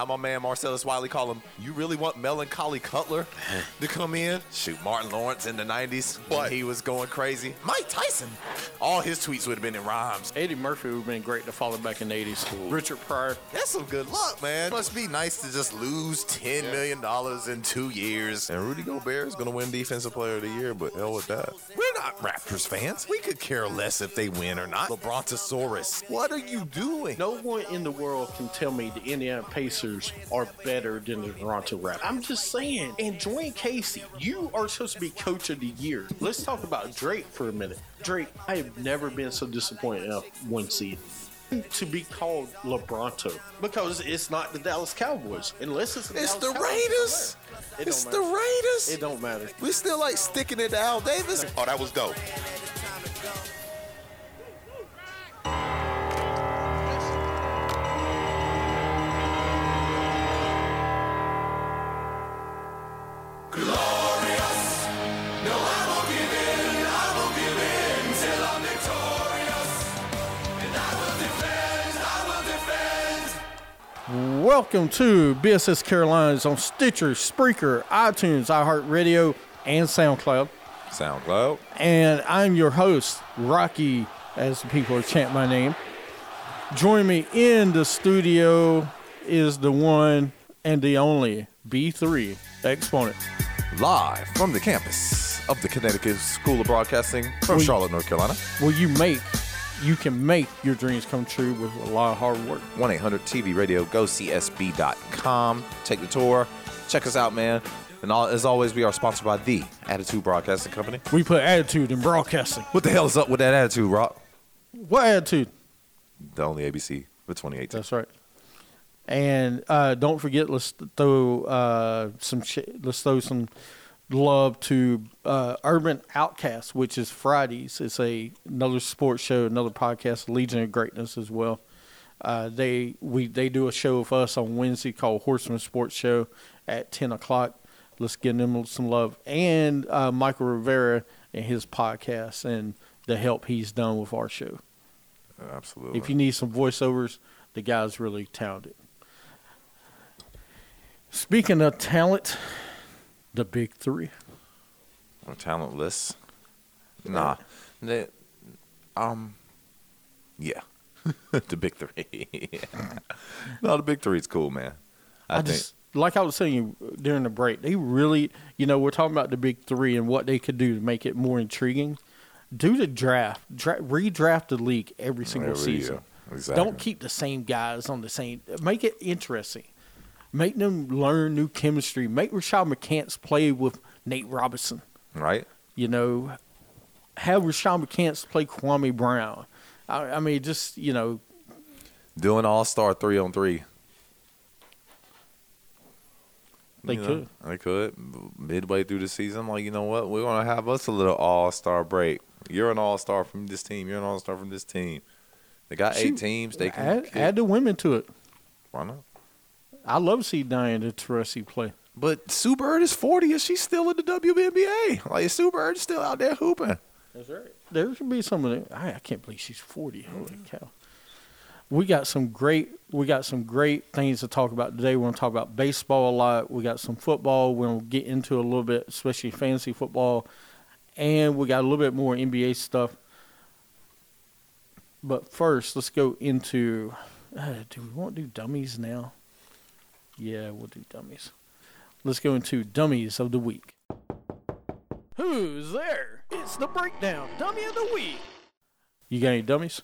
How my man Marcellus Wiley call him, you really want Melancholy Cutler to come in? Shoot, Martin Lawrence in the 90s when he was going crazy. Mike Tyson. All his tweets would have been in rhymes. Eddie Murphy would have been great to follow back in the 80s. Richard Pryor. That's some good luck, man. Must be nice to just lose $10 million in two years. And Rudy Gobert is going to win Defensive Player of the Year, but hell with that. We're not Raptors fans. We could care less if they win or not. LeBrontosaurus, what are you doing? No one in the world can tell me the Indiana Pacers are better than the Toronto Raptors. I'm just saying. And Dwane Casey, you are supposed to be coach of the year. Let's talk about Drake for a minute. Drake, I have never been so disappointed in a one seed. To be called LeBronto because it's not the Dallas Cowboys unless it's the It's Dallas the Cowboys. Raiders. It don't It's the. Raiders. It don't matter. We still like sticking it to Al Davis. Oh, that was dope. Welcome to BSS Carolinas on Stitcher, Spreaker, iTunes, iHeartRadio, and SoundCloud. SoundCloud. And I'm your host, Rocky, as the people are chanting my name. Join me in the studio is the one and the only B3 Exponent. Live from the campus of the Connecticut School of Broadcasting from We- Charlotte, North Carolina. Will you make, you can make your dreams come true with a lot of hard work. 1 800 TV Radio, go CSB.com. Take the tour. Check us out, man. And all, as always, we are sponsored by The Attitude Broadcasting Company. We put attitude in broadcasting. What the hell is up with that attitude, Rock? What attitude? The only ABC for 2018. That's right. And uh, don't forget, let's throw uh, some sh- let's throw some love to uh, Urban Outcast, which is Fridays. It's a another sports show, another podcast, Legion of Greatness as well. Uh, they we they do a show with us on Wednesday called Horseman Sports Show at ten o'clock. Let's give them some love and uh, Michael Rivera and his podcast and the help he's done with our show. Absolutely. If you need some voiceovers, the guy's really talented. Speaking of talent, the big three. Or talentless. Nah. They, um, yeah. the big three. no, the big three's cool, man. I, I, think. just like I was saying during the break, they really, you know, we're talking about the big three and what they could do to make it more intriguing. Do the draft, dra- redraft the league every single Every season. year. Exactly. Don't keep the same guys on the same. Make it interesting. Make them learn new chemistry. Make Rashad McCants play with Nate Robinson. right? you know, have Rashad McCants play Kwame Brown. I, I mean, just you know, Do an all star three on three. They You know, could. They could. Midway through the season, like, you know what? We're going to have us a little all star break. You're an all star from this team. You're an all star from this team. They got eight teams. They can. add, add the women to it. Why not? I love to see Diana Taurasi play. But Sue Bird is 40 and she's still in the WNBA. Like, Sue Bird is still out there hooping. That's right. There should be some of the. I, I can't believe she's forty. Holy cow! We got some great. We got some great things to talk about today. We're going to talk about baseball a lot. We got some football. We're going to get into a little bit, especially fantasy football, and we got a little bit more NBA stuff. But first, let's go into. Uh, do we want to do dummies now? Yeah, we'll do dummies. Let's go into dummies of the week. Who's there? It's the breakdown dummy of the week. You got any dummies?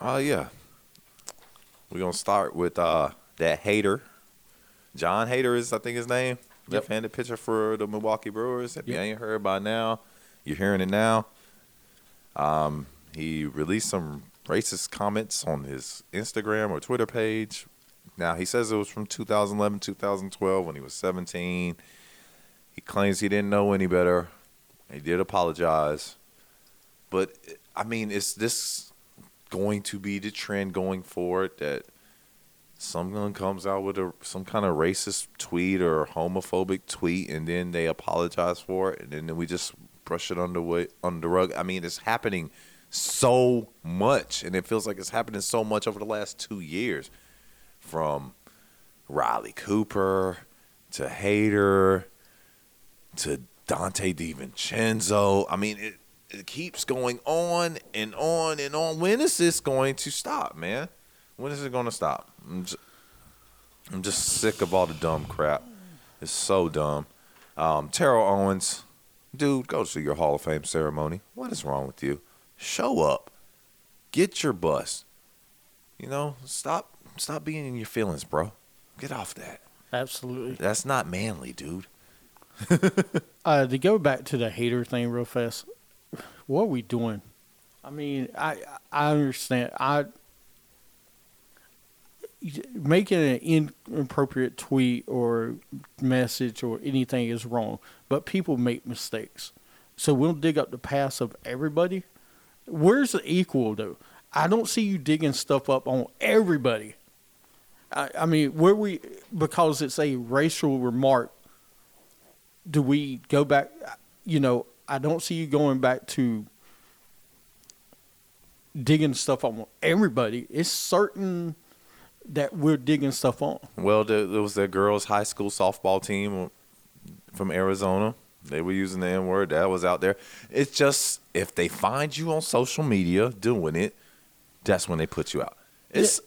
Oh, yeah. We're going to start with uh, that hater. John Hader is, I think, his name. Yep. Left-handed pitcher for the Milwaukee Brewers. If you ain't heard by now, you're hearing it now. Um, he released some racist comments on his Instagram or Twitter page. Now he says it was from 2011, 2012 when he was 17. He claims he didn't know any better. He did apologize, but I mean, is this going to be the trend going forward that someone comes out with a some kind of racist tweet or homophobic tweet and then they apologize for it and then we just brush it under under rug. I mean, it's happening so much and it feels like it's happening so much over the last 2 years from Riley Cooper to Hater to Donte DiVincenzo. I mean, it, it keeps going on and on and on. When is this going to stop, man? When is it going to stop? I'm just, I'm just sick of all the dumb crap. It's so dumb. Um, Terrell Owens, dude, go to your Hall of Fame ceremony. What is wrong with you? Show up. Get your bus. You know, stop stop being in your feelings, bro. Get off that. Absolutely. That's not manly, dude. Uh, to go back to the hater thing real fast, what are we doing? I mean, I I understand. I making an inappropriate tweet or message or anything is wrong, but people make mistakes. So we'll dig up the past of everybody. Where's the equal though? I don't see you digging stuff up on everybody. I, I mean, where we because it's a racial remark do we go back? You know, I don't see you going back to digging stuff on everybody. It's certain that we're digging stuff on. Well, there, there was that girls' high school softball team from Arizona. They were using the N word. That was out there. It's just if they find you on social media doing it, that's when they put you out. It's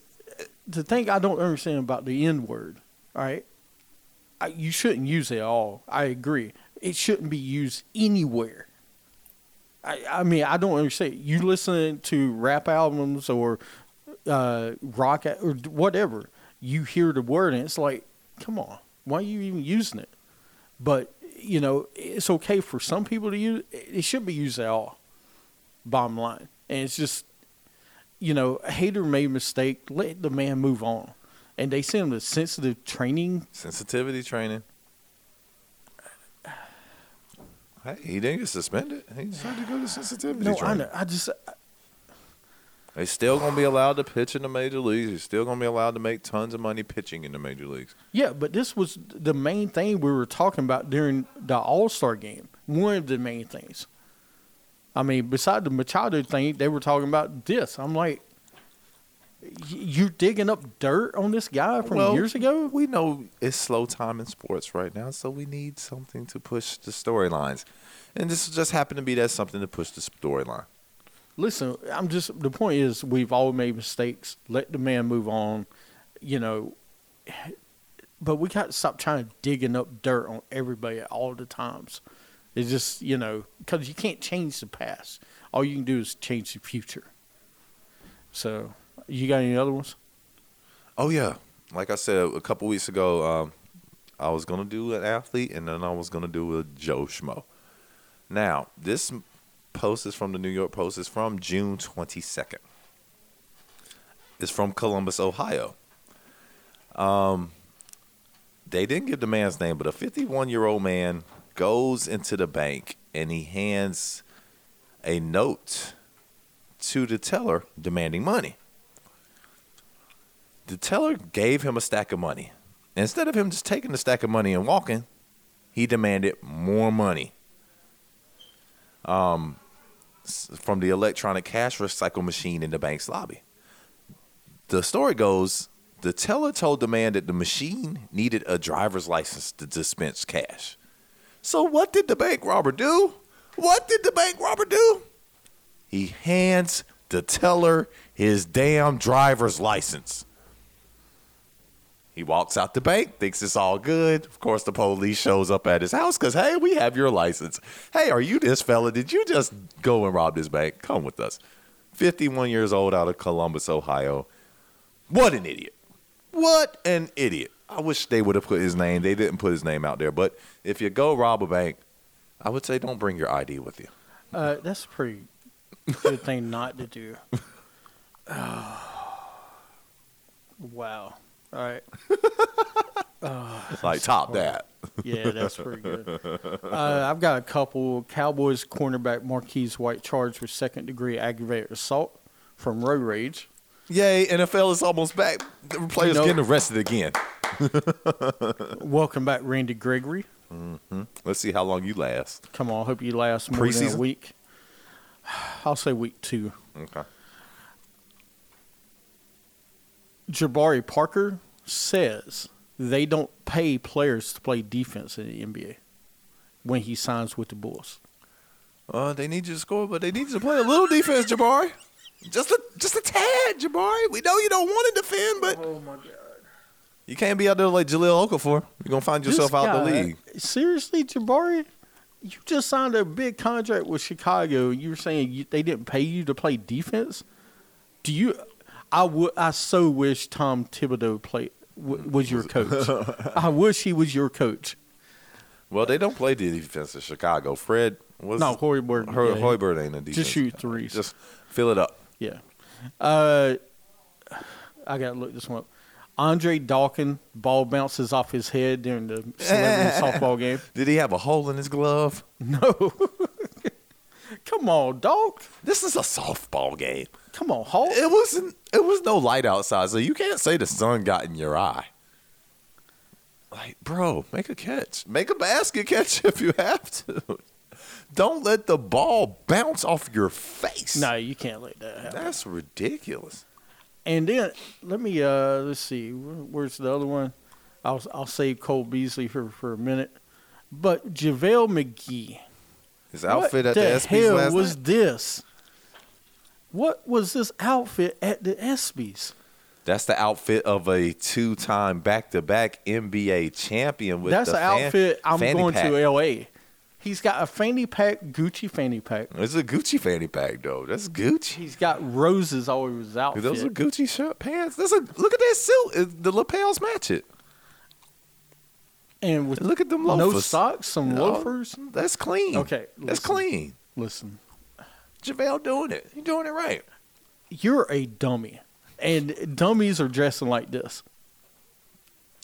The thing I don't understand about the N word, right? I, you shouldn't use it at all. I agree. It shouldn't be used anywhere. I, I mean, I don't understand. You listen to rap albums or uh, rock or whatever, you hear the word and it's like, come on, why are you even using it? But you know, it's okay for some people to use. It should be used at all. Bottom line, and it's just, you know, a hater made a mistake. Let the man move on, and they send him to sensitive training. sensitivity training. Hey, he didn't get suspended. He decided to go to sensitivity No, I training. know. I just He's still gonna be allowed to pitch in the major leagues. He's still gonna be allowed to make tons of money pitching in the major leagues. Yeah, but this was the main thing we were talking about during the All Star game. One of the main things. I mean, beside the Machado thing, they were talking about this. I'm like, you're digging up dirt on this guy from Well, years ago? We know it's slow time in sports right now, so we need something to push the storylines. And this just happened to be that something to push the storyline. Listen, I'm just the point is we've all made mistakes. Let the man move on, you know. But we got to stop trying to digging up dirt on everybody at all the times. It's just you know because you can't change the past. All you can do is change the future. So, you got any other ones? Oh yeah, like I said a couple weeks ago, um, I was gonna do an athlete, and then I was gonna do a Joe Schmo. Now this post is from the New York Post. It's from June twenty second. It's from Columbus, Ohio. Um, they didn't give the man's name, but a fifty one year old man goes into the bank and he hands a note to the teller demanding money the teller gave him a stack of money. Instead of him just taking the stack of money and walking, he demanded more money. Um, from the electronic cash recycle machine in the bank's lobby. The story goes the teller told the man that the machine needed a driver's license to dispense cash. So, what did the bank robber do? What did the bank robber do? He hands the teller his damn driver's license. He walks out the bank, thinks it's all good. Of course, the police shows up at his house because, hey, we have your license. Hey, are you this fella? Did you just go and rob this bank? Come with us. 51 years old out of Columbus, Ohio. What an idiot. What an idiot. I wish they would have put his name. They didn't put his name out there. But if you go rob a bank, I would say don't bring your ID with you. Uh, that's a pretty good thing not to do. wow. All right. like, top that. Yeah, that's pretty good. Uh, I've got a couple. Cowboys cornerback Marquez White charged with second degree aggravated assault from road rage. Yay, NFL is almost back. The players getting arrested again. Welcome back, Randy Gregory. Let's see how long you last. Come on, hope you last more than a week. I'll say week two. Okay. Jabari Parker says they don't pay players to play defense in the NBA when he signs with the Bulls. Uh, they need you to score, but they need you to play a little defense, Jabari. Just a just a tad, Jabari. We know you don't want to defend, but Oh my god! you can't be out there like Jahlil Okafor. You're gonna find yourself out the league. Seriously, Jabari, you just signed a big contract with Chicago. You were saying you, they didn't pay you to play defense. Do you? I would. I so wish Tom Thibodeau played w- was your coach. I wish he was your coach. Well, they don't play the defense in Chicago. Fred was No, Hoiberg. Her, yeah, Hoiberg ain't a defense. Just shoot threes. Just fill it up. Yeah. Uh, I got to look this one up. Andre Dawkins ball bounces off his head during the celebrity softball game. Did he have a hole in his glove? No. Come on, dog. This is a softball game. Come on, Hulk. It wasn't. It was no light outside, so you can't say the sun got in your eye. Like, bro, make a catch. Make a basket catch if you have to. Don't let the ball bounce off your face. No, you can't let that happen. That's ridiculous. And then let me uh let's see where's the other one. I'll I'll save Cole Beasley for for a minute. But JaVale McGee. His outfit what at the, the hell last was night? this? What was this outfit at the ESPYS? That's the outfit of a two-time back-to-back NBA champion. With That's the the fan- outfit I'm going pack. to LA. He's got a fanny pack, Gucci fanny pack. It's a Gucci fanny pack, though. That's Gucci. He's got roses all over his outfit. Those are Gucci shirt pants. That's a look at that suit. The lapels match it. and with Look at them loafers. no socks, some No, loafers. That's clean. Okay, that's clean. Listen, JaVale doing it. He doing it right. you're a dummy, and dummies are dressing like this.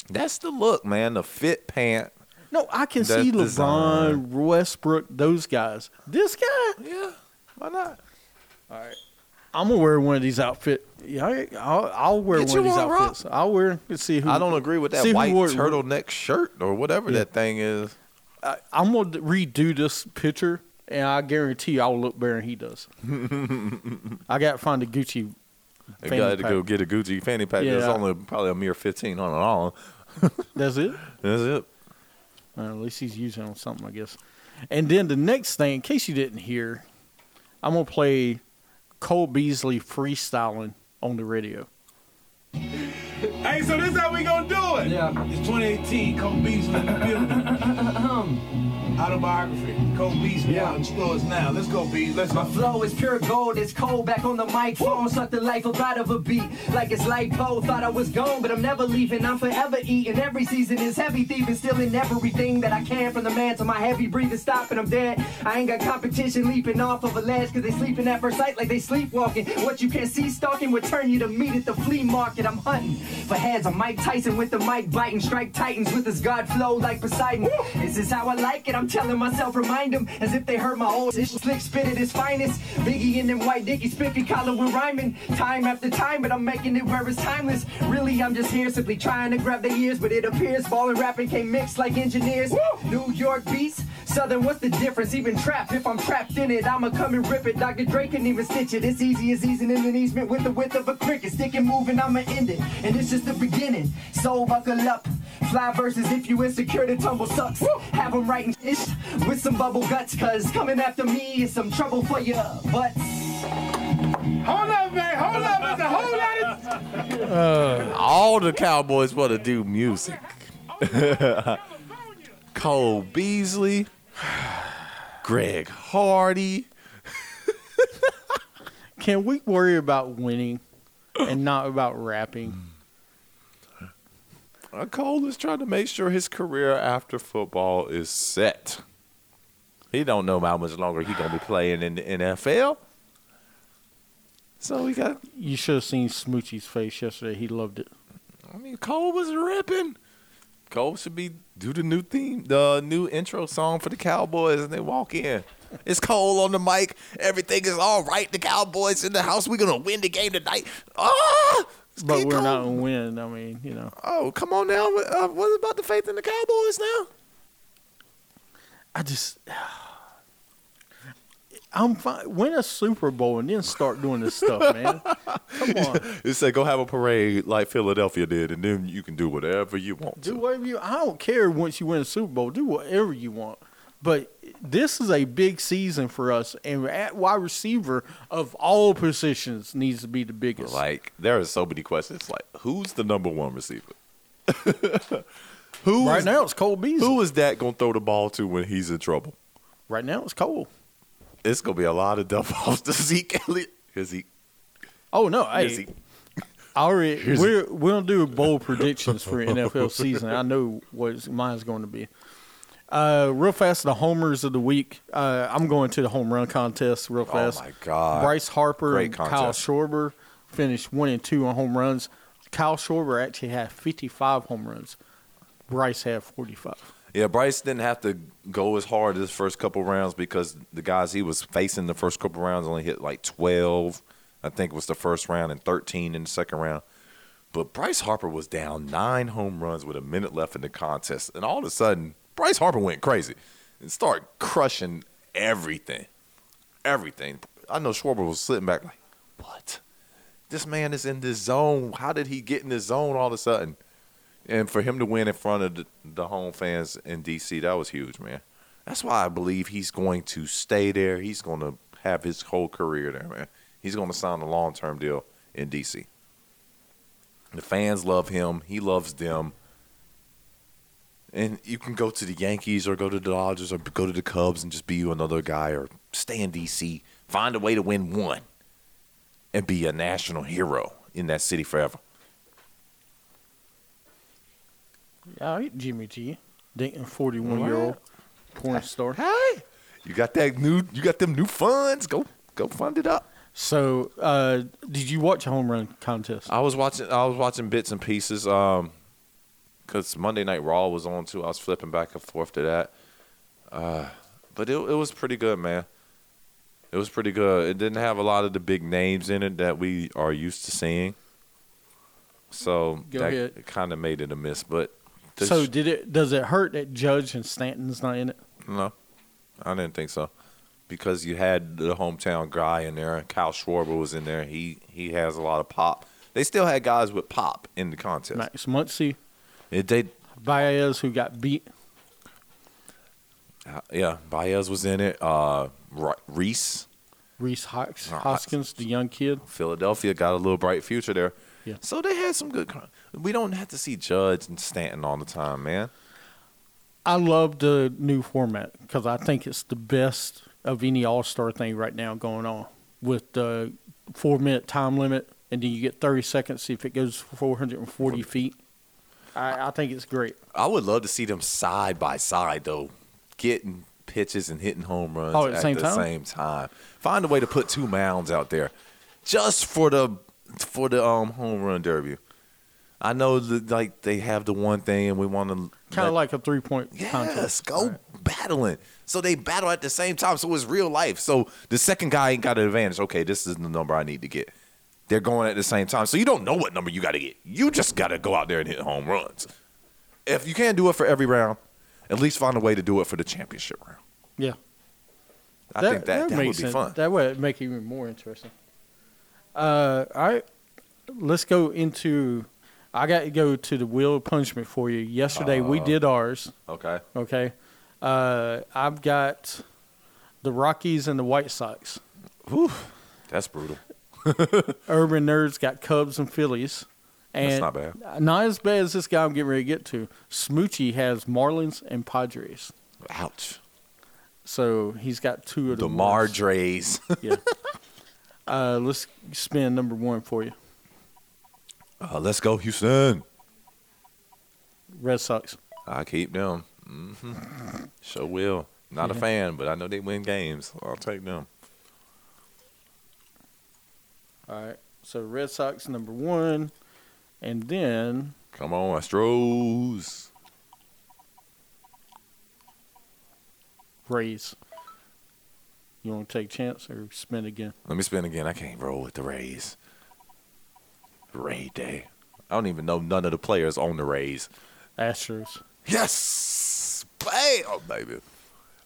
That's the look, man. The fit pant. No, I can see design. LeBron, Westbrook, those guys. This guy, Yeah. Why not? all right. I'm gonna wear one of these outfits. Yeah, I'll, I'll wear Get one of these one, outfits. I'll wear. Let's see who. I don't agree with that white turtleneck shirt or whatever Yeah. that thing is. I, I'm gonna redo this picture, and I guarantee you I'll look better than he does. I got to find a Gucci. You got to go get a Gucci fanny pack. Yeah. It's only probably a mere fifteen on hundred dollars. That's it. That's it. Uh, at least he's using it on something, I guess. And then the next thing, in case you didn't hear, I'm gonna play Cole Beasley freestyling on the radio. Hey, so this is how we gonna do it? Yeah. It's 2018, Cole Beasley in the building. Autobiography, Cole Beasley Yeah. out in stores now. Let's go, Beasley. Let's My flow is pure gold, it's cold back on the mic. microphone. Suck the life up out of a beat, like it's lipo. Thought I was gone, but I'm never leaving. I'm forever eating. Every season is heavy thieving, stealing everything that I can from the man to my heavy breathing. Stopping, I'm dead. I ain't got competition leaping off of a ledge, cause they sleeping at first sight like they sleepwalking. What you can't see stalking would turn you to meat at the flea market. I'm hunting for heads. I'm Mike Tyson with the mic biting, strike titans with his God flow like Poseidon. This is how I like it. I'm telling myself, remind them as if they heard my old ish slick spit at his finest. Biggie in them white dicky spiffy collar with rhyming time after time, but I'm making it where it's timeless. Really, I'm just here simply trying to grab their ears, but it appears ball and rapping can't mix like engineers. New York beats, Southern, what's the difference? Even trap, if I'm trapped in it, I'ma come and rip it. Dr. Dre couldn't even stitch it. It's easy as easing in an easement with the width of a cricket. Stick and moving, I'ma end it. And it's just the beginning. So buckle up. Fly versus if you insecure, the tumble sucks. Have them writing ish with some bubble guts, cause coming after me is some trouble for your butts. Hold up, man. Hold up. There's a whole lot of. Uh, all the Cowboys want to do music. Oh, Cole Beasley, Greg Hardy. Can we worry about winning and not about rapping? Uh, Cole is trying to make sure his career after football is set. He don't know how much longer he gonna be playing in the NFL. So we got. You should have seen Smoochie's face yesterday. He loved it. I mean, Cole was ripping. Cole should be do the new theme, the new intro song for the Cowboys, and they walk in. It's Cole on the mic. Everything is all right. The Cowboys in the house. We're gonna win the game tonight. Ah! But we're Cole. not gonna win. I mean, you know, Oh, come on now. Uh, what about the faith in the Cowboys now? I just I'm fine. Win a Super Bowl and then start doing this stuff, man. Come on, It said go have a parade like Philadelphia did, and then you can do whatever you want do to. whatever you. I don't care once you win a Super Bowl. Do whatever you want. But this is a big season for us, and at wide receiver of all positions needs to be the biggest. Like there are so many questions. Like who's the number one receiver? who right is- now, it's Cole Beasley. Who is that gonna throw the ball to when he's in trouble? right now, it's Cole. It's gonna be a lot of dump offs to Zeke Elliott. Is he? Oh no, hey, Is he? I already Here's we're we don't do bold predictions for NFL season. I know what mine's going to be. Uh, real fast, the homers of the week. Uh, I'm going to the home run contest real fast. Oh my God! Bryce Harper Great and Kyle contest. Schwarber finished one and two on home runs. Kyle Schwarber actually had 55 home runs. Bryce had 45. Yeah, Bryce didn't have to go as hard as first couple rounds because the guys he was facing the first couple rounds only hit like twelve. I think was the first round and thirteen in the second round. But Bryce Harper was down nine home runs with a minute left in the contest, and all of a sudden Bryce Harper went crazy and started crushing everything, everything. I know Schwarber was sitting back like, "What? This man is in this zone. How did he get in this zone all of a sudden?" And for him to win in front of the, the home fans in DC, that was huge, man. That's why I believe he's going to stay there. He's going to have his whole career there, man. He's going to sign a long term deal in DC. The fans love him. He loves them. And you can go to the Yankees or go to the Dodgers or go to the Cubs and just be another guy or stay in DC. Find a way to win one and be a national hero in that city forever. Yeah, I Jimmy G. Dating 41 year old porn star. Hey, you got that new? You got them new funds? Go, go fund it up. So, uh, did you watch a home run contest? I was watching. I was watching bits and pieces. Um, because Monday Night Raw was on too. I was flipping back and forth to that. Uh, but it it was pretty good, man. It was pretty good. It didn't have a lot of the big names in it that we are used to seeing. So Go that ahead. kind of made it a miss. But So, did it? Does it hurt that Judge and Stanton's not in it? No, I didn't think so. Because you had the hometown guy in there. Kyle Schwarber was in there. He he has a lot of pop. They still had guys with pop in the contest. Max Muncy, It, they, Baez, who got beat. uh, yeah, Baez was in it. Uh, Rhys, Rhys Uh, Hoskins, the young kid. Philadelphia got a little bright future there. Yeah. So they had some good. Con- we don't have to see Judge and Stanton all the time, man. I love the new format because I think it's the best of any All Star thing right now going on with the four minute time limit, and then you get 30 seconds if it goes 440 feet. I, I think it's great. I would love to see them side by side though, getting pitches and hitting home runs Oh, at the same time? same time. Find a way to put two mounds out there, just for the for the um home run derby. I know that like they have the one thing, and we want to Kind of like a three point yes, contest. go battling. So they battle at the same time. So it's real life. So the second guy ain't got an advantage. Okay, this is the number I need to get. They're going at the same time. So you don't know what number you got to get. You just got to go out there and hit home runs. If you can't do it for every round, at least find a way to do it for the championship round. Yeah. I think that, that, would makes be sense. fun. That would make it even more interesting. Uh, all right, let's go into. I got to go to the wheel of punishment for you. Yesterday we did ours. okay. Okay, uh, I've got the Rockies and the White Sox. Whew, that's brutal. Urban Nerds got Cubs and Phillies. And That's not bad. Not as bad as this guy I'm getting ready to get to. Smoochie has Marlins and Padres. Ouch. So he's got two of the, The worst. Mardres. Yeah. uh, let's spin number one for you. Uh, let's go, Houston. Red Sox. I keep them. hmm Sure will. Not a fan, but I know they win games. I'll take them. All right. So Red Sox number one, and then Come on, Astros. Rays. You want to take a chance or spin again? Let me spin again. I can't roll with the Rays. Ray Day. I don't even know none of the players on the Rays. Astros. Yes! Bam, baby.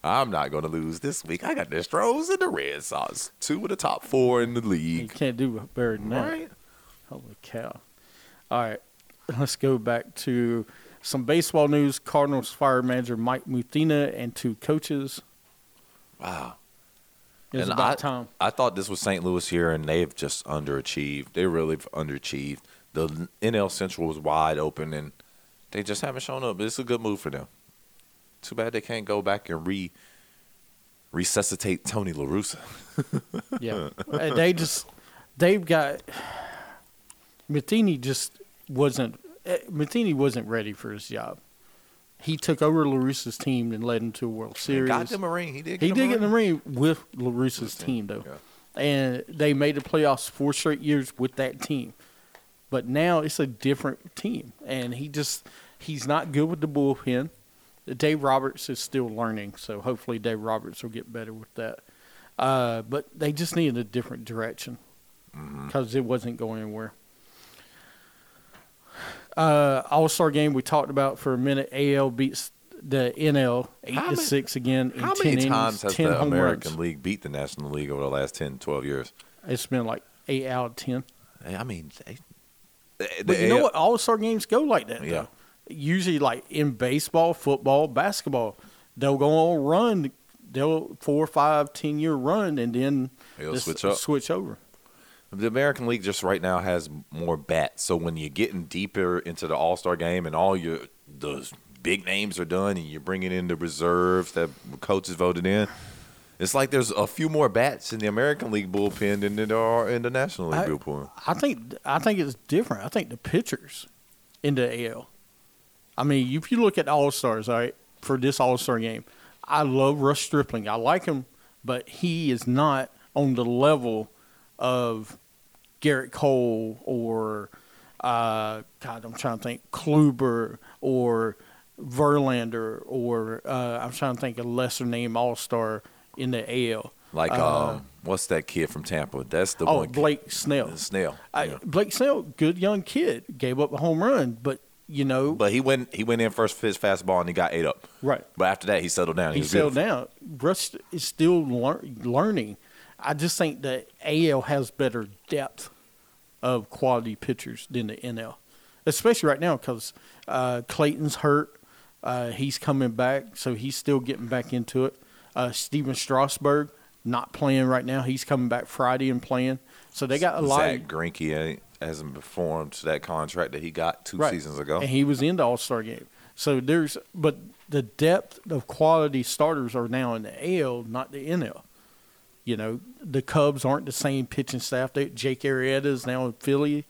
I'm not going to lose this week. I got the Stros and the Red Sox, two of the top four in the league. You can't do better than that. Right? Holy cow. All right. Let's go back to some baseball news. Cardinals fire manager Mike Matheny and two coaches. Wow. It's And I, time. I thought this was St. Louis here, and they've just underachieved. They really underachieved. The NL Central was wide open, and they just haven't shown up. It's a good move for them. Too bad they can't go back and re resuscitate Tony La Russa. Yeah. Uh, they just, they've got, Matheny just wasn't, uh, Matheny wasn't ready for his job. He took over LaRussa's team and led him to a World Series. He Got them a ring. He did. He did get in the ring. with LaRussa's team, though. Yeah. And they made the playoffs four straight years with that team. But now it's a different team. And he just, he's not good with the bullpen. Dave Roberts is still learning. So hopefully Dave Roberts will get better with that. Uh, but they just needed a different direction Mm-hmm. because it wasn't going anywhere. Uh, All Star game we talked about for a minute. AL beats the NL eight How to many- six again in How ten many innings, times has ten the American runs. League beat the National League over the last 10, 12 years? It's been like eight out of ten. I mean, they, But the you know what? All Star games go like that. Yeah. Though. Usually, like in baseball, football, basketball, they'll go on a run. They'll four, five, ten year run, and then They'll switch up. Switch over. The American League just right now has more bats. So when you're getting deeper into the All Star game and all your those big names are done and you're bringing in the reserves that coaches voted in, it's like there's a few more bats in the American League bullpen than there are in the National League I- bullpen. I think I think it's different. I think the pitchers in the AL. I mean, if you look at All Stars, all right, for this All Star game, I love Ross Stripling. I like him, but he is not on the level of Gerrit Cole or uh, God, I'm trying to think Kluber or Verlander or uh, I'm trying to think a lesser name All Star in the AL. Like Uh, um, what's that kid from Tampa? That's the oh, one. Blake Snell. Snell. I, yeah. Blake Snell, good young kid, gave up a home run, but you know, But he went he went in first for his fastball and he got eight up. right? But after that he settled down. He, He settled beautiful. down. Ross is still lear- learning. I just think that AL has better depth of quality pitchers than the NL, especially right now because uh, Clayton's hurt. Uh, he's coming back, so he's still getting back into it. Uh, Stephen Strasburg not playing right now. He's coming back Friday and playing. So they got a lot. Zack Greinke ain't- hasn't performed to that contract that he got two Right. seasons ago. and he was in the All Star game. So there's, but the depth of quality starters are now in the AL, not the NL. You know, the Cubs aren't the same pitching staff. They, Jake Arrieta is now in Philly.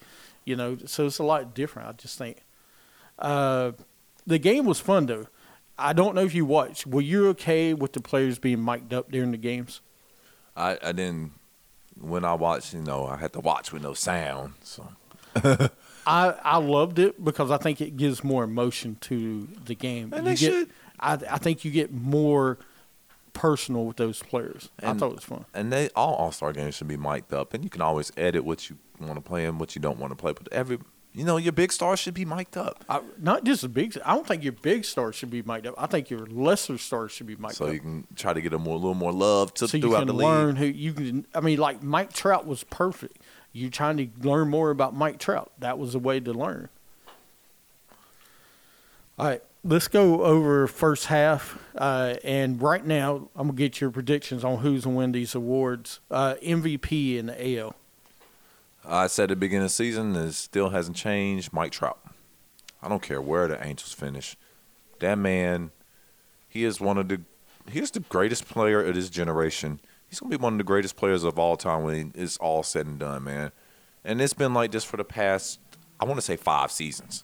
You know, so it's a lot different. I just think uh, the game was fun though. I don't know if you watched. Were you okay with the players being mic'd up during the games? I, I didn't when I watched, you know, I had to watch with no sound. So I I loved it because I think it gives more emotion to the game. And you they get, should. I I think you get more personal with those players. I And- thought it was fun. and they all All Star games should be mic'd up, and you can always edit what you want to play and what you don't want to play. But every, you know, your big stars should be mic'd up, I, not just the big. I don't think your big stars should be mic'd up. I think your lesser stars should be mic'd so up. So you can try to get a more, little more love to so you can the learn league. who you can. I mean, like Mike Trout was perfect. You're trying to learn more about Mike Trout. That was a way to learn. All right, let's go over first half. Uh, and right now, I'm gonna get your predictions on who's gonna win these awards. Uh, MVP in the AL. I said at the beginning of the season, it still hasn't changed. Mike Trout. I don't care where the Angels finish. That man, he is one of the, he is the greatest player of this generation. He's gonna be one of the greatest players of all time when it's all said and done, man. And it's been like this for the past, I want to say five seasons.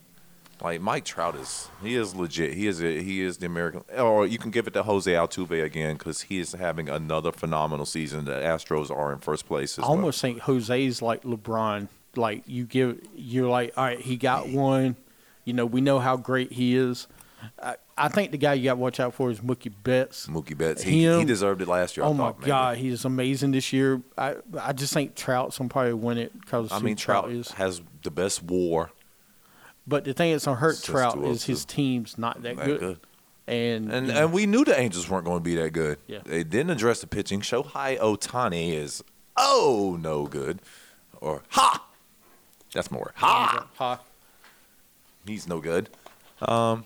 Like Mike Trout is, he is legit. He is a, he is the American. Or you can give it to Jose Altuve again because he is having another phenomenal season. The Astros are in first place. As I well. almost think Jose's like LeBron. Like you give, you're like, all right, he got one. You know, we know how great he is. I, I think the guy you got to watch out for is Mookie Betts. Mookie Betts. He, Him- he deserved it last year. I oh my thought, maybe. God, he's amazing this year. I I just think Trout's gonna probably win it because I mean, Trout is. has the best WAR. But the thing that's gonna hurt Trout is 2002. his team's not that That good. good. And And and we knew the Angels weren't going to be that good. Yeah. They didn't address the pitching. Shohei Ohtani is oh no good, or ha. That's more ha. ha. He's no good. Um,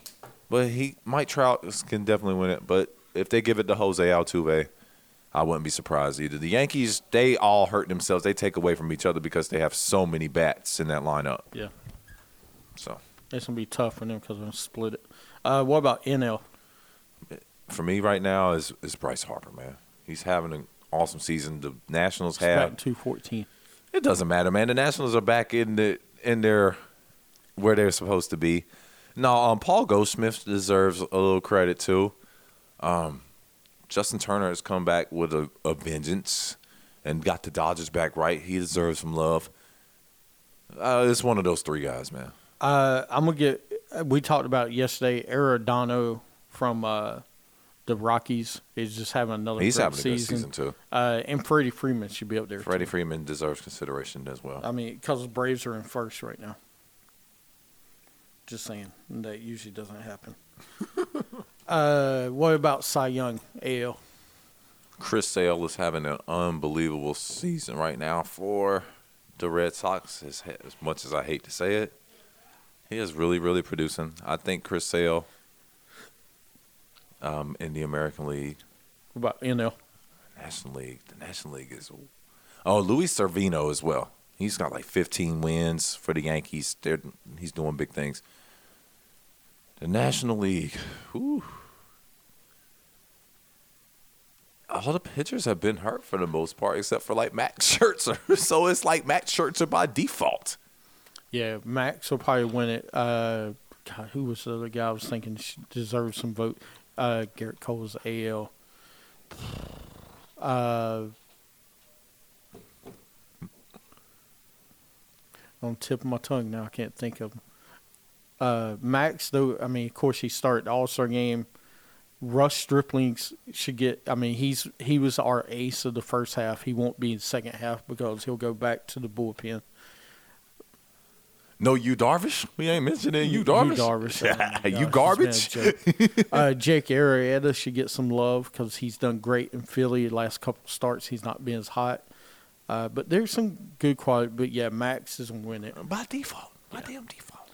but he Mike Trout is- can definitely win it. But if they give it to Jose Altuve, I wouldn't be surprised either. The Yankees they all hurt themselves. They take away from each other because they have so many bats in that lineup. Yeah, So it's gonna be tough for them because they're gonna split it. Uh, what about NL? for me right now is is Bryce Harper, man. He's having an awesome season. The Nationals It's have two fourteen. It doesn't matter, man. The Nationals are back in the in their where they're supposed to be. Now, um, Paul Goldschmidt deserves a little credit too. Um, Justin Turner has come back with a, a vengeance and got the Dodgers back right. He deserves some love. Uh, it's one of those three guys, man. Uh, I'm gonna get. We talked about yesterday. Arenado from uh, the Rockies is just having another. He's having a good season. season too. Uh, and Freddie Freeman should be up there. Freddie too. Freeman deserves consideration as well. I mean, because the Braves are in first right now. Just saying, that usually doesn't happen. uh, what about Cy Young, AL? Chris Sale is having an unbelievable season right now for the Red Sox. As, as much as I hate to say it, he is really, really producing. I think Chris Sale um, in the American League, What about NL? National League, the National League is. Oh, Luis Severino as well. He's got like 15 wins for the Yankees. They're, he's doing big things. The National League, whew. all the pitchers have been hurt for the most part, except for like Max Scherzer. so it's like Max Scherzer by default. Yeah, Max will probably win it. Uh, God, who was the other guy I was thinking deserves some vote? Uh, Gerrit Cole's AL. Uh, on tip of my tongue now, I can't think of him. Uh, Max, though, I mean, of course, he started All Star game. Ross Striplings should get. I mean, he's he was our ace of the first half. He won't be in the second half because he'll go back to the bullpen. No, you Darvish? We ain't mentioning you Darvish. Darvish. Oh you gosh, garbage? been a uh, Jake Arrieta should get some love because he's done great in Philly. The last couple starts, he's not been as hot. Uh, but there's some good quality. But yeah, Max is going to win it. By default. By damn default.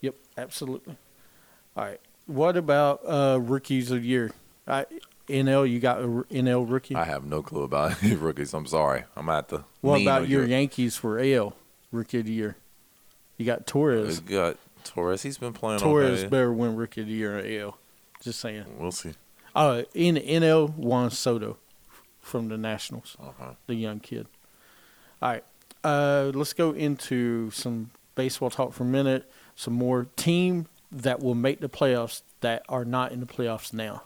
Yep, absolutely. All right. What about uh, rookies of the year? I, NL, you got a NL rookie. I have no clue about any rookies. I'm sorry. I'm at the. what about your Yankees for AL rookie of the year? You got Torres. We got Torres. He's been playing Torres better win rookie of the year in AL. Just saying. We'll see. Uh, in NL, Juan Soto from the Nationals, Uh-huh. the young kid. All right, uh, let's go into some baseball talk for a minute. Some more team that will make the playoffs that are not in the playoffs now.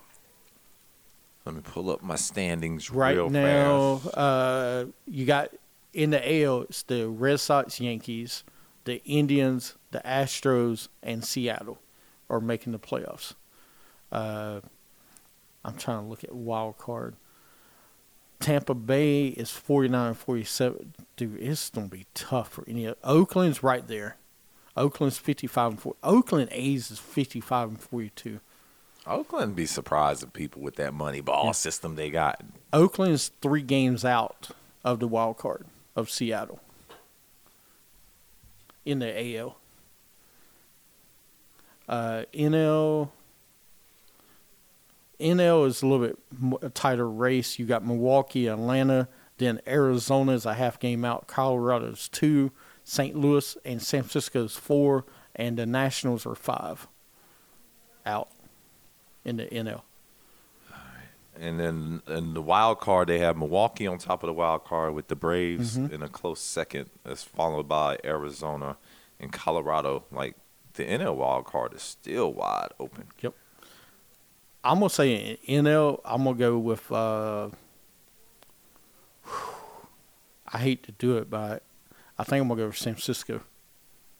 Let me pull up my standings Right real now, fast. uh, you got in the AL, it's the Red Sox, Yankees, the Indians, the Astros, and Seattle are making the playoffs. Uh, I'm trying to look at wild card. Tampa Bay is 49 and 47. Dude, it's going to be tough for any. Of Oakland's right there. Oakland's 55 and 40. Oakland A's is 55 and 42. Oakland be surprised at people with that money ball Yeah. system they got. Oakland's three games out of the wild card of Seattle in the AL. Uh, NL NL is a little bit a tighter race. You got Milwaukee, Atlanta, then Arizona is a half game out. Colorado's two, St. Louis and San Francisco's four, and the Nationals are five out in the NL. And then in the wild card, they have Milwaukee on top of the wild card with the Braves Mhm. in a close second. That's followed by Arizona and Colorado. Like the NL wild card is still wide open. Yep. I'm gonna say NL. I'm gonna go with. Uh, I hate to do it, but I think I'm gonna go with San Francisco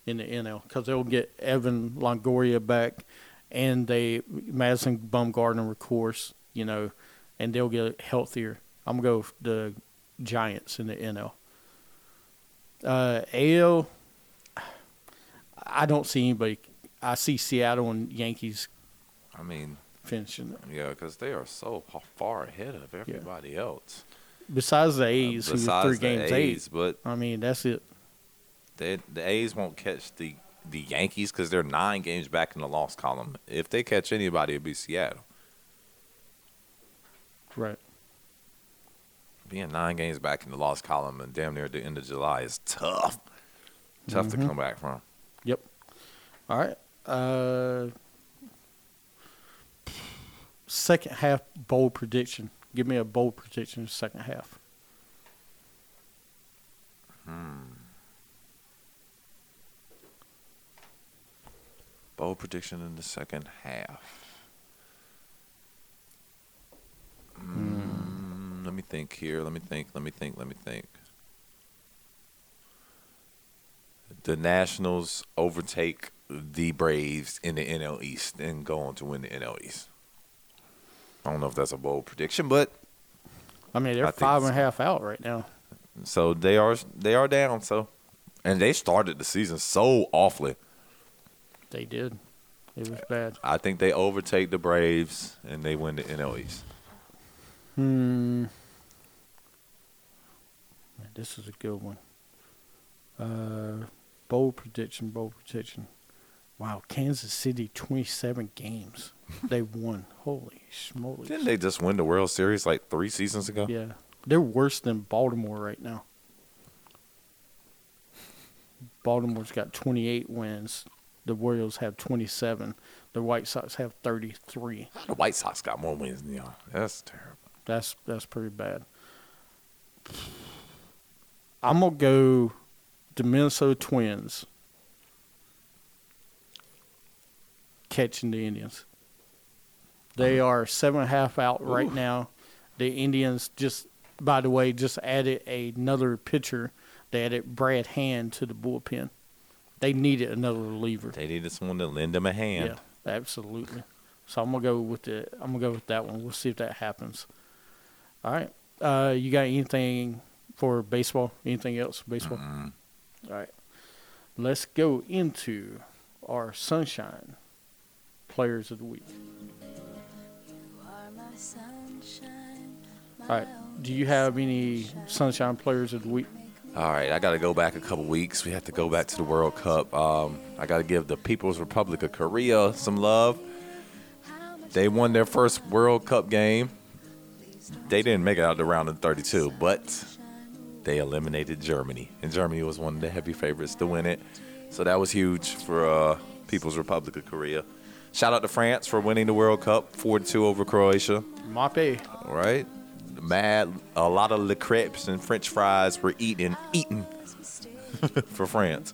in the NL because they'll get Evan Longoria back, and they Madison Bumgarner, of course, you know, and they'll get healthier. I'm gonna go with the Giants in the NL. Uh, AL. I don't see anybody. I see Seattle and Yankees I mean, finishing it. Yeah, because they are so far ahead of everybody else. Besides the A's, who was Besides three the games A's, eight. but I mean, that's it. they, the A's won't catch the the Yankees because they're nine games back in the loss column. If they catch anybody, it'd be Seattle. Right. Being nine games back in the loss column and damn near at the end of July is tough. Tough to Mhm. come back from. Yep. All right. Uh, second half bold prediction. Give me a bold prediction in the second half. Bold prediction in the second half. Mm, let me think here. Let me think. Let me think. Let me think. The Nationals overtake the Braves in the NL East and go on to win the NL East. I don't know if that's a bold prediction, but I mean, they're think five and a half out right now. so they are they are down. So, and they started the season so awfully. They did. It was bad. I think they overtake the Braves and they win the NL East. Hmm. Man, this is a good one. Uh, bold prediction. Bold prediction. Wow, Kansas City twenty-seven games they won. Holy smokes! Didn't they just win the World Series like three seasons ago? Yeah, they're worse than Baltimore right now. Baltimore's got 28 wins. The Royals have 27. The White Sox have 33. The White Sox got more wins than y'all. That's terrible. That's that's pretty bad. I'm gonna go the Minnesota Twins catching the Indians. They uh-huh. are seven and a half out right now. The Indians just, by the way, just added another pitcher. They added Brad Hand to the bullpen. They needed another reliever. They needed someone to lend them a hand. Yeah, absolutely. So I'm gonna go with the I'm gonna go with that one. We'll see if that happens. All right. Uh, you got anything for baseball? Anything else for baseball? Mm-mm. All right. Let's go into our sunshine players of the week. All right. Do you have any sunshine players of the week? All right, I got to go back a couple weeks. We have to go back to the World Cup. Um, I got to give the People's Republic of Korea some love. They won their first World Cup game. They didn't make it out the round of 32, but they eliminated Germany, and Germany was one of the heavy favorites to win it. So that was huge for uh, People's Republic of Korea. Shout out to France for winning the World Cup, 4-2 over Croatia. Mape. All right. Mad, a lot of Le crepes and French fries were eaten, eaten for France.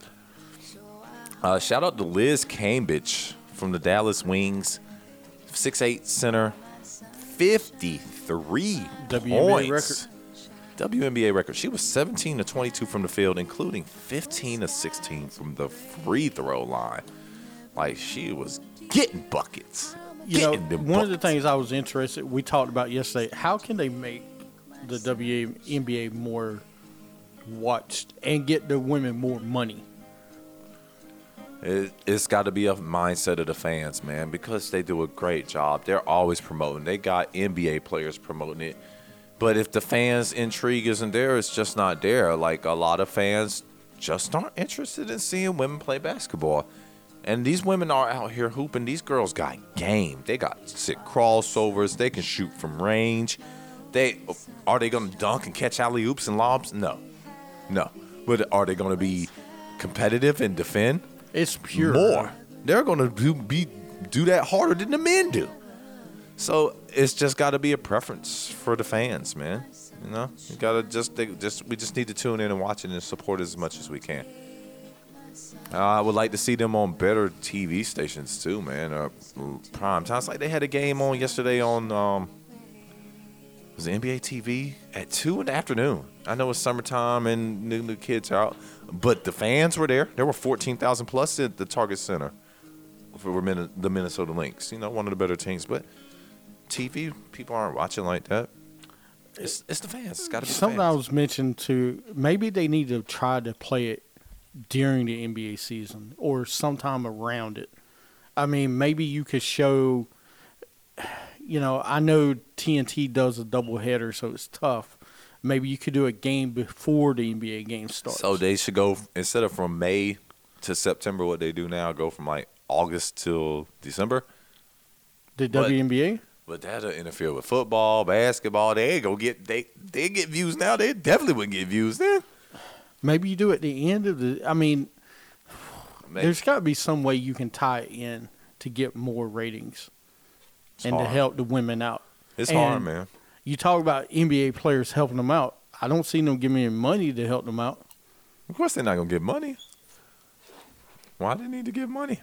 Uh, shout out to Liz Cambage from the Dallas Wings, six eight center, 53 WNBA points. WNBA record. She was 17 to 22 from the field, including 15 to 16 from the free throw line. Like she was getting buckets. You know, Getting them one of the things I was interested, we talked about yesterday, how can they make the WNBA more watched and get the women more money? It, it's got to be a mindset of the fans, man, because they do a great job. They're always promoting. They got NBA players promoting it. But if the fans' intrigue isn't there, it's just not there. Like a lot of fans just aren't interested in seeing women play basketball. And these women are out here hooping. These girls got game. They got sick crossovers. They can shoot from range. They are they to dunk and catch alley oops and lobs? No, no. But are they to be competitive and defend? It's pure. more. They're to do be do that harder than the men do. So it's just got to be a preference for the fans, man. You know, you gotta just they just we just need to tune in and watch it and support it as much as we can. Uh, I would like to see them on better TV stations too, man. Uh, prime times like they had a game on yesterday on um, was it NBA TV at two in the afternoon. I know it's summertime and new, new kids are out, but the fans were there. There were fourteen thousand plus at the Target Center for the Minnesota Lynx. You know, one of the better teams, but TV people aren't watching like that. It's, it's the fans. It's got to be the Something I was mentioned to maybe they need to try to play it during the NBA season or sometime around it. I mean, maybe you could show you know, I know TNT does a double header, so it's tough. Maybe you could do a game before the NBA game starts. So they should go instead of from May to September, what they do now, go from like August till December. the but- WNBA. But that'll interfere with football, basketball. They gonna get they they get views now. They definitely wouldn't get views then. Maybe you do it at the end of the. I mean, Maybe. there's got to be some way you can tie it in to get more ratings It's and to help the women out. It's and- hard, man. You talk about NBA players helping them out. I don't see them giving any money to help them out. Of course, they're not gonna get money. Why do they need to give money?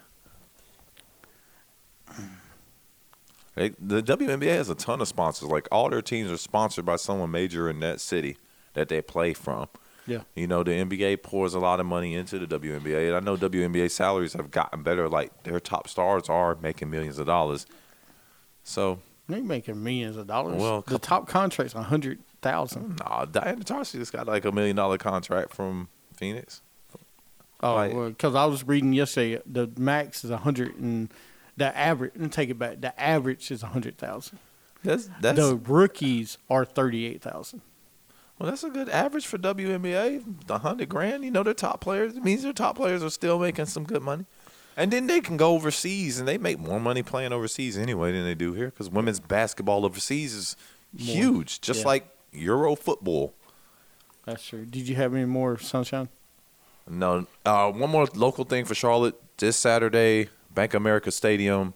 They, the WNBA has a ton of sponsors. Like all their teams are sponsored by someone major in that city that they play from. Yeah. You know, the NBA pours a lot of money into the WNBA, and I know WNBA salaries have gotten better. Like their top stars are making millions of dollars. So, They're making millions of dollars. Well, the top contract's a hundred thousand. nah, Diana Taurasi just got like a million dollar contract from Phoenix. Oh, Right. because I was reading yesterday, the max is a hundred and the average. And take it back. The average is a hundred thousand. That's that's The rookies are thirty eight thousand. Well, that's a good average for WNBA. The hundred grand, you know, their top players. It means their top players are still making some good money, and then they can go overseas and they make more money playing overseas anyway than they do here because women's basketball overseas is More. huge, just Yeah. like Euro football. That's true. Did you have any more sunshine? No, uh, one more local thing for Charlotte this Saturday, Bank America Stadium,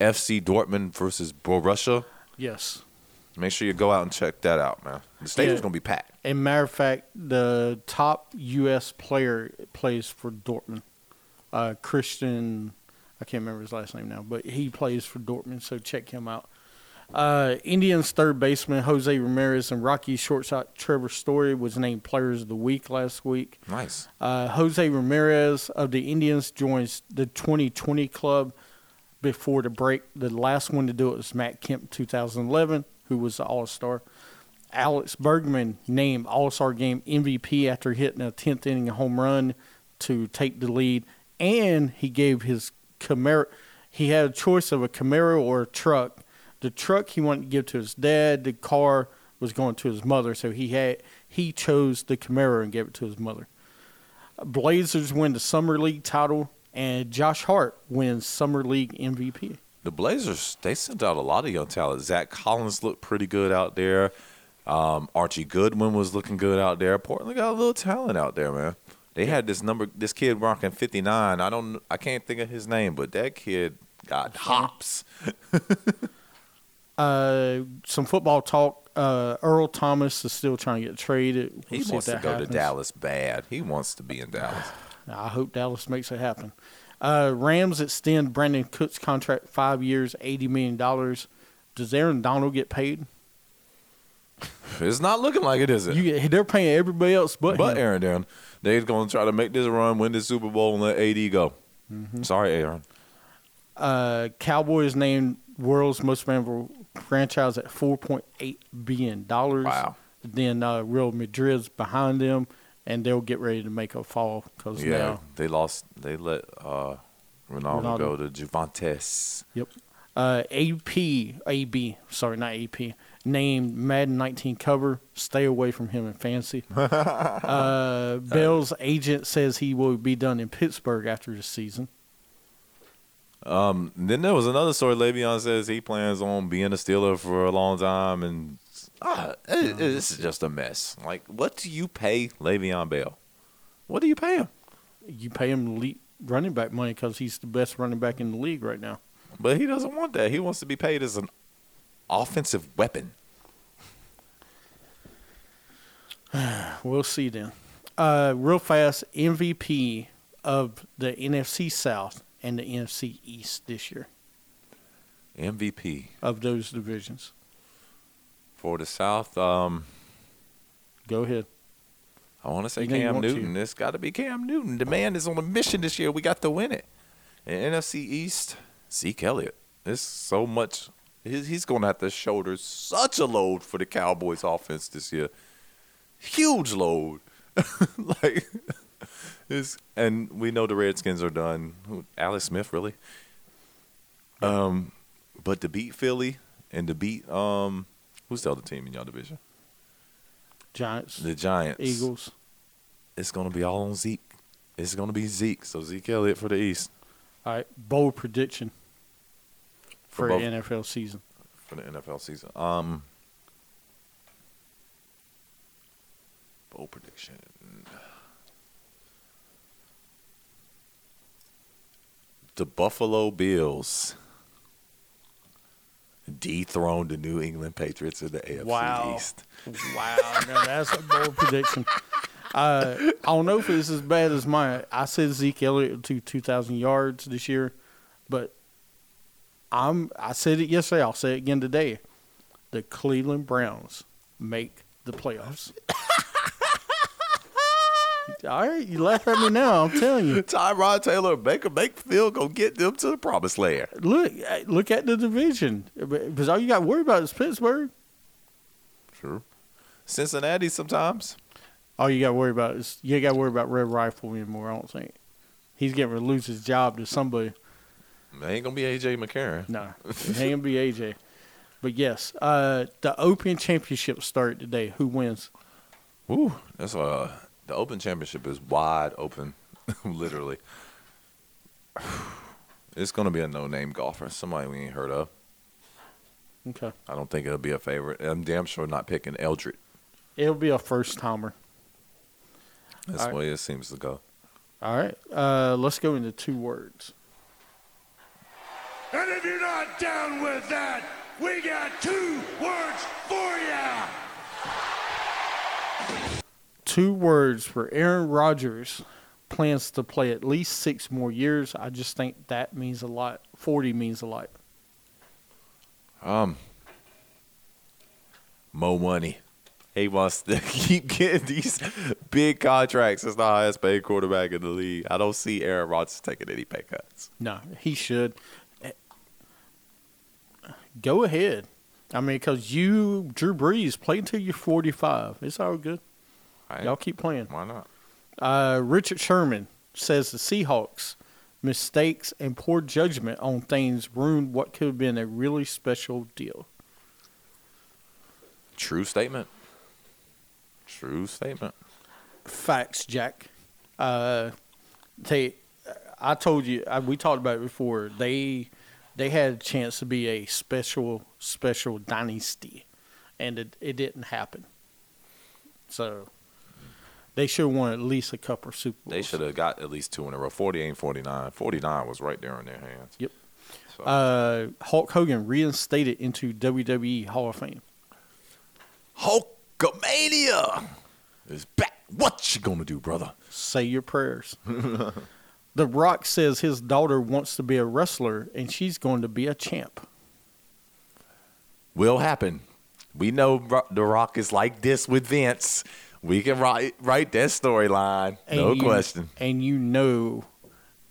FC Dortmund versus Borussia. Yes. Make sure you go out and check that out, man. The stadium's Yeah. gonna be packed. And matter of fact, the top U.S. player plays for Dortmund. Uh, Christian, I can't remember his last name now, but he plays for Dortmund, so check him out. Uh, Indians third baseman Jose Ramirez and Rockies shortstop Trevor Story was named Players of the Week last week. Nice. Uh, Jose Ramirez of the Indians joins the 2020 club before the break. The last one to do it was Matt Kemp, 2011, who was the All Star. Alex Bregman named All Star Game MVP after hitting a 10th inning home run to take the lead, and he gave his Camaro. He had a choice of a Camaro or a truck. The truck he wanted to give to his dad. The car was going to his mother, so he had he chose the Camaro and gave it to his mother. Blazers win the Summer League title, and Josh Hart wins Summer League MVP. The Blazers, they sent out a lot of young talent. Zach Collins looked pretty good out there. Um, Archie Goodwin was looking good out there. Portland got a little talent out there, man. They had this number, this kid rocking 59. I don't, I can't think of his name, but that kid got hops. Uh, some football talk. Uh, Earl Thomas is still trying to get traded. We'll He wants to go happens. to Dallas bad. He wants to be in Dallas. I hope Dallas makes it happen. Uh, Rams extend Brandin Cooks' contract five years, eighty million dollars. Does Aaron Donald get paid? It's not looking like it, is it? You they're paying everybody else but, but him. Aaron, Darren, they're going to try to make this run, win the Super Bowl, and let AD go. Mm-hmm. Sorry, Aaron. Uh, Cowboys named world's most valuable franchise at four point eight billion dollars. Wow. Then uh, Real Madrid's behind them, and they'll get ready to make a fall because Yeah, now they lost. They let uh, Ronaldo, Ronaldo. go to Juventus. Yep. Uh, AP, AB, sorry, not AP, named Madden 19 cover. Stay away from him in fantasy. uh, Bell's agent says he will be done in Pittsburgh after the season. Um, then there was another story. Le'Veon says he plans on being a Steeler for a long time, and ah, it- it- this is just a mess. Like, what do you pay Le'Veon Bell? What do you pay him? You pay him elite running back money because he's the best running back in the league right now. But he doesn't want that. He wants to be paid as an offensive weapon. We'll see then. Uh, real fast, MVP of the NFC South and the NFC East this year MVP of those divisions. for the South. Um, Go ahead. I want to say You know you Cam want to. Newton. It's got to be Cam Newton. The man is on a mission this year. We got to win it. And NFC East, Zeke Elliott. There's so much. He's, going to have to shoulder such a load for the Cowboys offense this year. Huge load. like, it's, and we know the Redskins are done. Who- Alex Smith, really? Um, but to beat Philly and to beat um who's the other team in your division? Giants, The Giants. Eagles. It's gonna be all on Zeke. It's gonna be Zeke. So Zeke Elliott for the East All right, bold prediction For for, both. NFL season. for the NFL season. Um, bold prediction. The Buffalo Bills dethroned the New England Patriots in the AFC Wow. East. Wow, now that's a bold prediction. Uh, I don't know if it's as bad as mine. I said Zeke Elliott to 2,000 yards this year, but I'm. I said it yesterday. I'll say it again today. The Cleveland Browns make the playoffs. All right, you laugh at me now. I'm telling you. Tyrod Taylor, and Baker Mayfield, go get them to the promised land. Look, uh, look at the division. Because all you got to worry about is Pittsburgh. True. Cincinnati sometimes. All you got to worry about is you got to worry about Red Rifle anymore. I don't think he's getting to lose his job to somebody. It ain't gonna be AJ McCarron. No, it ain't gonna be AJ. But yes, uh, the Open Championship started today. Who wins? Woo, that's uh the Open Championship is wide open, literally. It's gonna be a no-name golfer, somebody we ain't heard of. Okay, I don't think it'll be a favorite. I'm damn sure not picking Eldred. it'll be a first timer. That's All the right. way it seems to go. All right, uh, let's go into two words. And if you're not down with that, we got two words for you. Two words for Aaron Rodgers. Plans to play at least six more years. I just think that means a lot. Forty means a lot. Um, Mo money. He wants to keep getting these big contracts as the highest paid quarterback in the league. I don't see Aaron Rodgers taking any pay cuts. No, he should. Go ahead. I mean, because you, Drew Brees, play until you're 45. It's all good. Right? Y'all keep playing. Why not? Uh, Richard Sherman says the Seahawks' mistakes and poor judgment on things ruined what could have been a really special deal. True statement. True statement. Facts, Jack. Uh, they, I told you, I, we talked about it before. They, they had a chance to be a special, special dynasty, and it, it didn't happen. So, they should have won at least a couple of Super Bowls. They should have got at least two in a row. 48 49. 49 was right there in their hands. Yep. So, Uh, Hulk Hogan reinstated into WWE Hall of Fame. Hulkamania is back. What you gonna do, brother? Say your prayers. the Rock says his daughter wants to be a wrestler, and she's going to be a champ. Will happen. We know The Rock is like this with Vince. We can write write that storyline. No you- question. And you know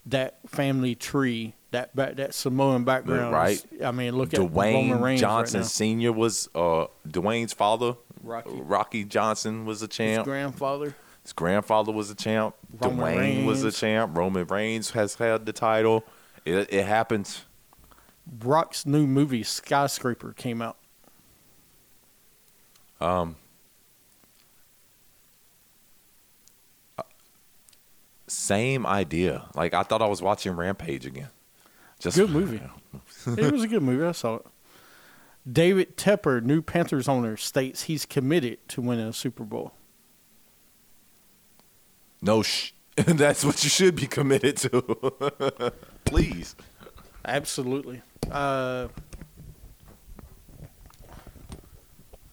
that family tree, that ba- that Samoan background. Right. is- I mean, look at Roman Dwayne Johnson right. Sr. was uh, Dwayne's father. Rocky. Rocky Johnson was a champ. His grandfather. His grandfather was a champ. Roman Dwayne was a champ. Roman Reigns has had the title. It, it happens. Rock's new movie Skyscraper came out. Um, uh, same idea. Like I thought I was watching Rampage again. Just Good movie. it was a good movie. I saw it. David Tepper, new Panthers owner, states he's committed to winning a Super Bowl. No, sh- that's what you should be committed to. Please. Absolutely. Uh,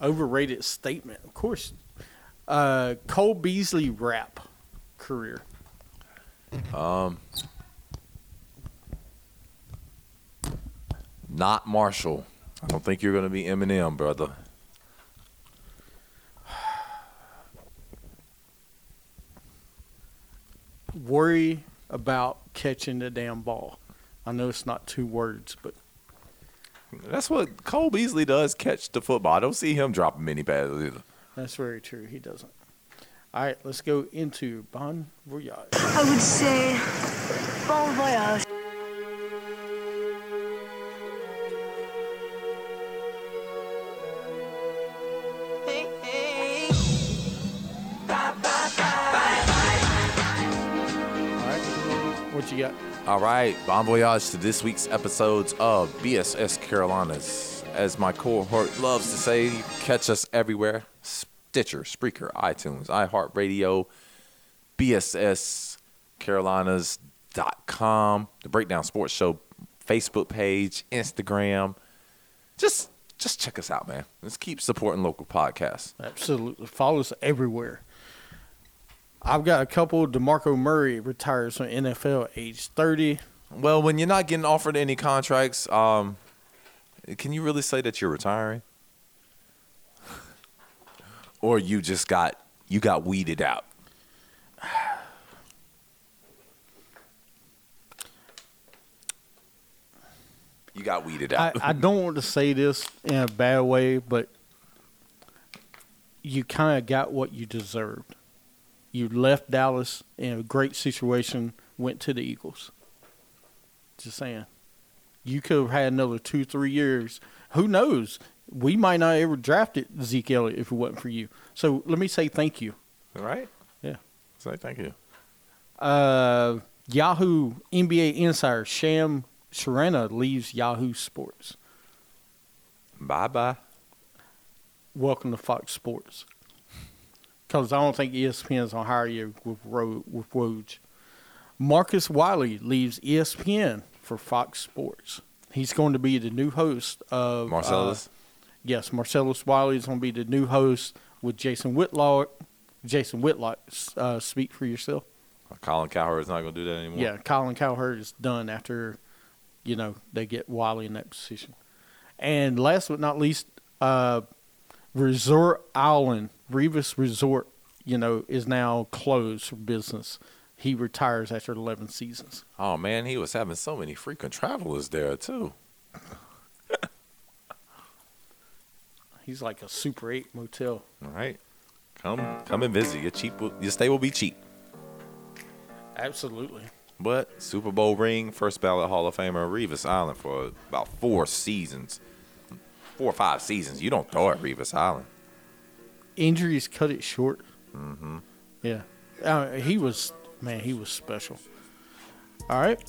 overrated statement, of course. Uh, Cole Beasley rap career. Um, Not Marshall. I don't think you're going to be Eminem, brother. Worry about catching the damn ball. I know it's not two words, but That's what Cole Beasley does catch the football. I don't see him dropping many passes either. that's very true. He doesn't. All right, let's go into Bon Voyage. I would say bon voyage. You got? All right, bon voyage to this week's episodes of BSS Carolinas. As my cohort loves to say, catch us everywhere Stitcher, Spreaker, iTunes, iHeartRadio, BSSCarolinas.com, the Breakdown Sports Show Facebook page, Instagram. Just just check us out, man. Let's keep supporting local podcasts. Absolutely. Follow us everywhere. I've got a couple. DeMarco Murray retires from NFL age 30. Well, when you're not getting offered any contracts, um, can you really say that you're retiring? or you just got you got weeded out? You got weeded I, out. I don't want to say this in a bad way, but you kind of got what you deserved. You left Dallas in a great situation, went to the Eagles. Just saying. You could have had another two, three years. Who knows? We might not ever drafted Zeke Elliott if it wasn't for you. So let me say thank you. All right. Yeah. Say thank you. Uh, Yahoo NBA insider Shams Charania leaves Yahoo Sports. Bye bye. Welcome to Fox Sports. Because I don't think E ESPN's gonna hire you with Ro- with Woj. Marcus Wiley leaves ESPN for Fox Sports. He's going to be the new host of uh, Marcellus. yes, Marcellus Wiley is going to be the new host with Jason Whitlock. Jason Whitlock, uh, speak for yourself. Colin Cowherd is not going to do that anymore. Yeah, Colin Cowherd is done after, you know, they get Wiley in that position. And last but not least, uh, Resort Island, Revis Resort, you know, is now closed for business. He retires after 11 seasons. Oh man, he was having so many frequent travelers there too. He's like a Super 8 motel. All right. Come come and visit. Your cheap will, your stay will be cheap. Absolutely. But Super Bowl ring, first ballot Hall of Famer Revis Island for about four seasons. Four or five seasons. You don't throw at Revis Island. Injuries cut it short. Mm-hmm. Yeah. Uh, he was, man, he was special. All right.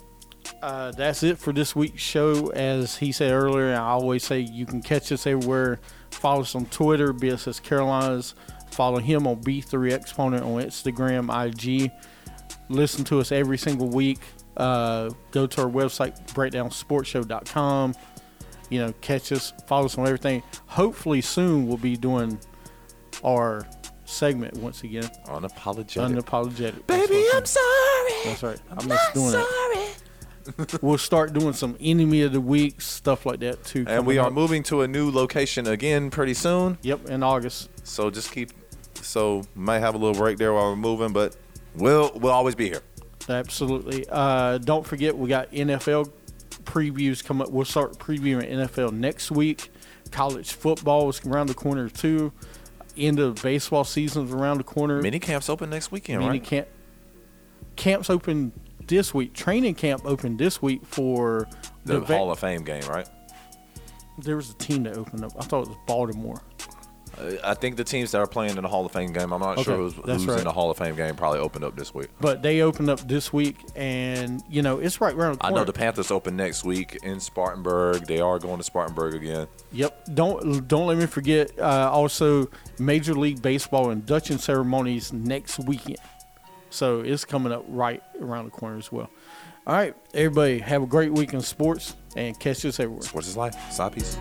Uh, that's it for this week's show. As he said earlier, I always say you can catch us everywhere. Follow us on Twitter, BSS Carolinas. Follow him on B3 Exponent on Instagram, IG. Listen to us every single week. Uh, go to our website, breakdownsportshow.com. You know, catch us, follow us on everything. Hopefully, soon we'll be doing our segment once again. Unapologetic. Unapologetic. That's what's- sorry. That's right. I miss doing that. we'll start doing some enemy of the week stuff like that too. and we are up. moving to a new location again pretty soon. Yep, in August. So just keep so might have a little break there while we're moving, but we'll we'll always be here. Absolutely. Uh, don't forget, we got NFL previews come up. We'll start previewing NFL next week. College football is around the corner too. End of baseball season is around the corner. Mini camps open next weekend, Mini right? camp camps open this week. Training camp opened this week for The va- Hall of Fame game, right? There was a team that opened up. I thought it was Baltimore. I think the teams that are playing in the Hall of Fame game, I'm not sure who's, who's right. in the Hall of Fame game, probably opened up this week. But they opened up this week, and you know it's right around the I know the Panthers open next week in Spartanburg. They are going to Spartanburg again. Yep. Don't don't let me forget. Uh, also, Major League Baseball induction ceremonies next weekend. So it's coming up right around the corner as well. All right, everybody, have a great week in sports and catch us everywhere. Sports is life. Side piece.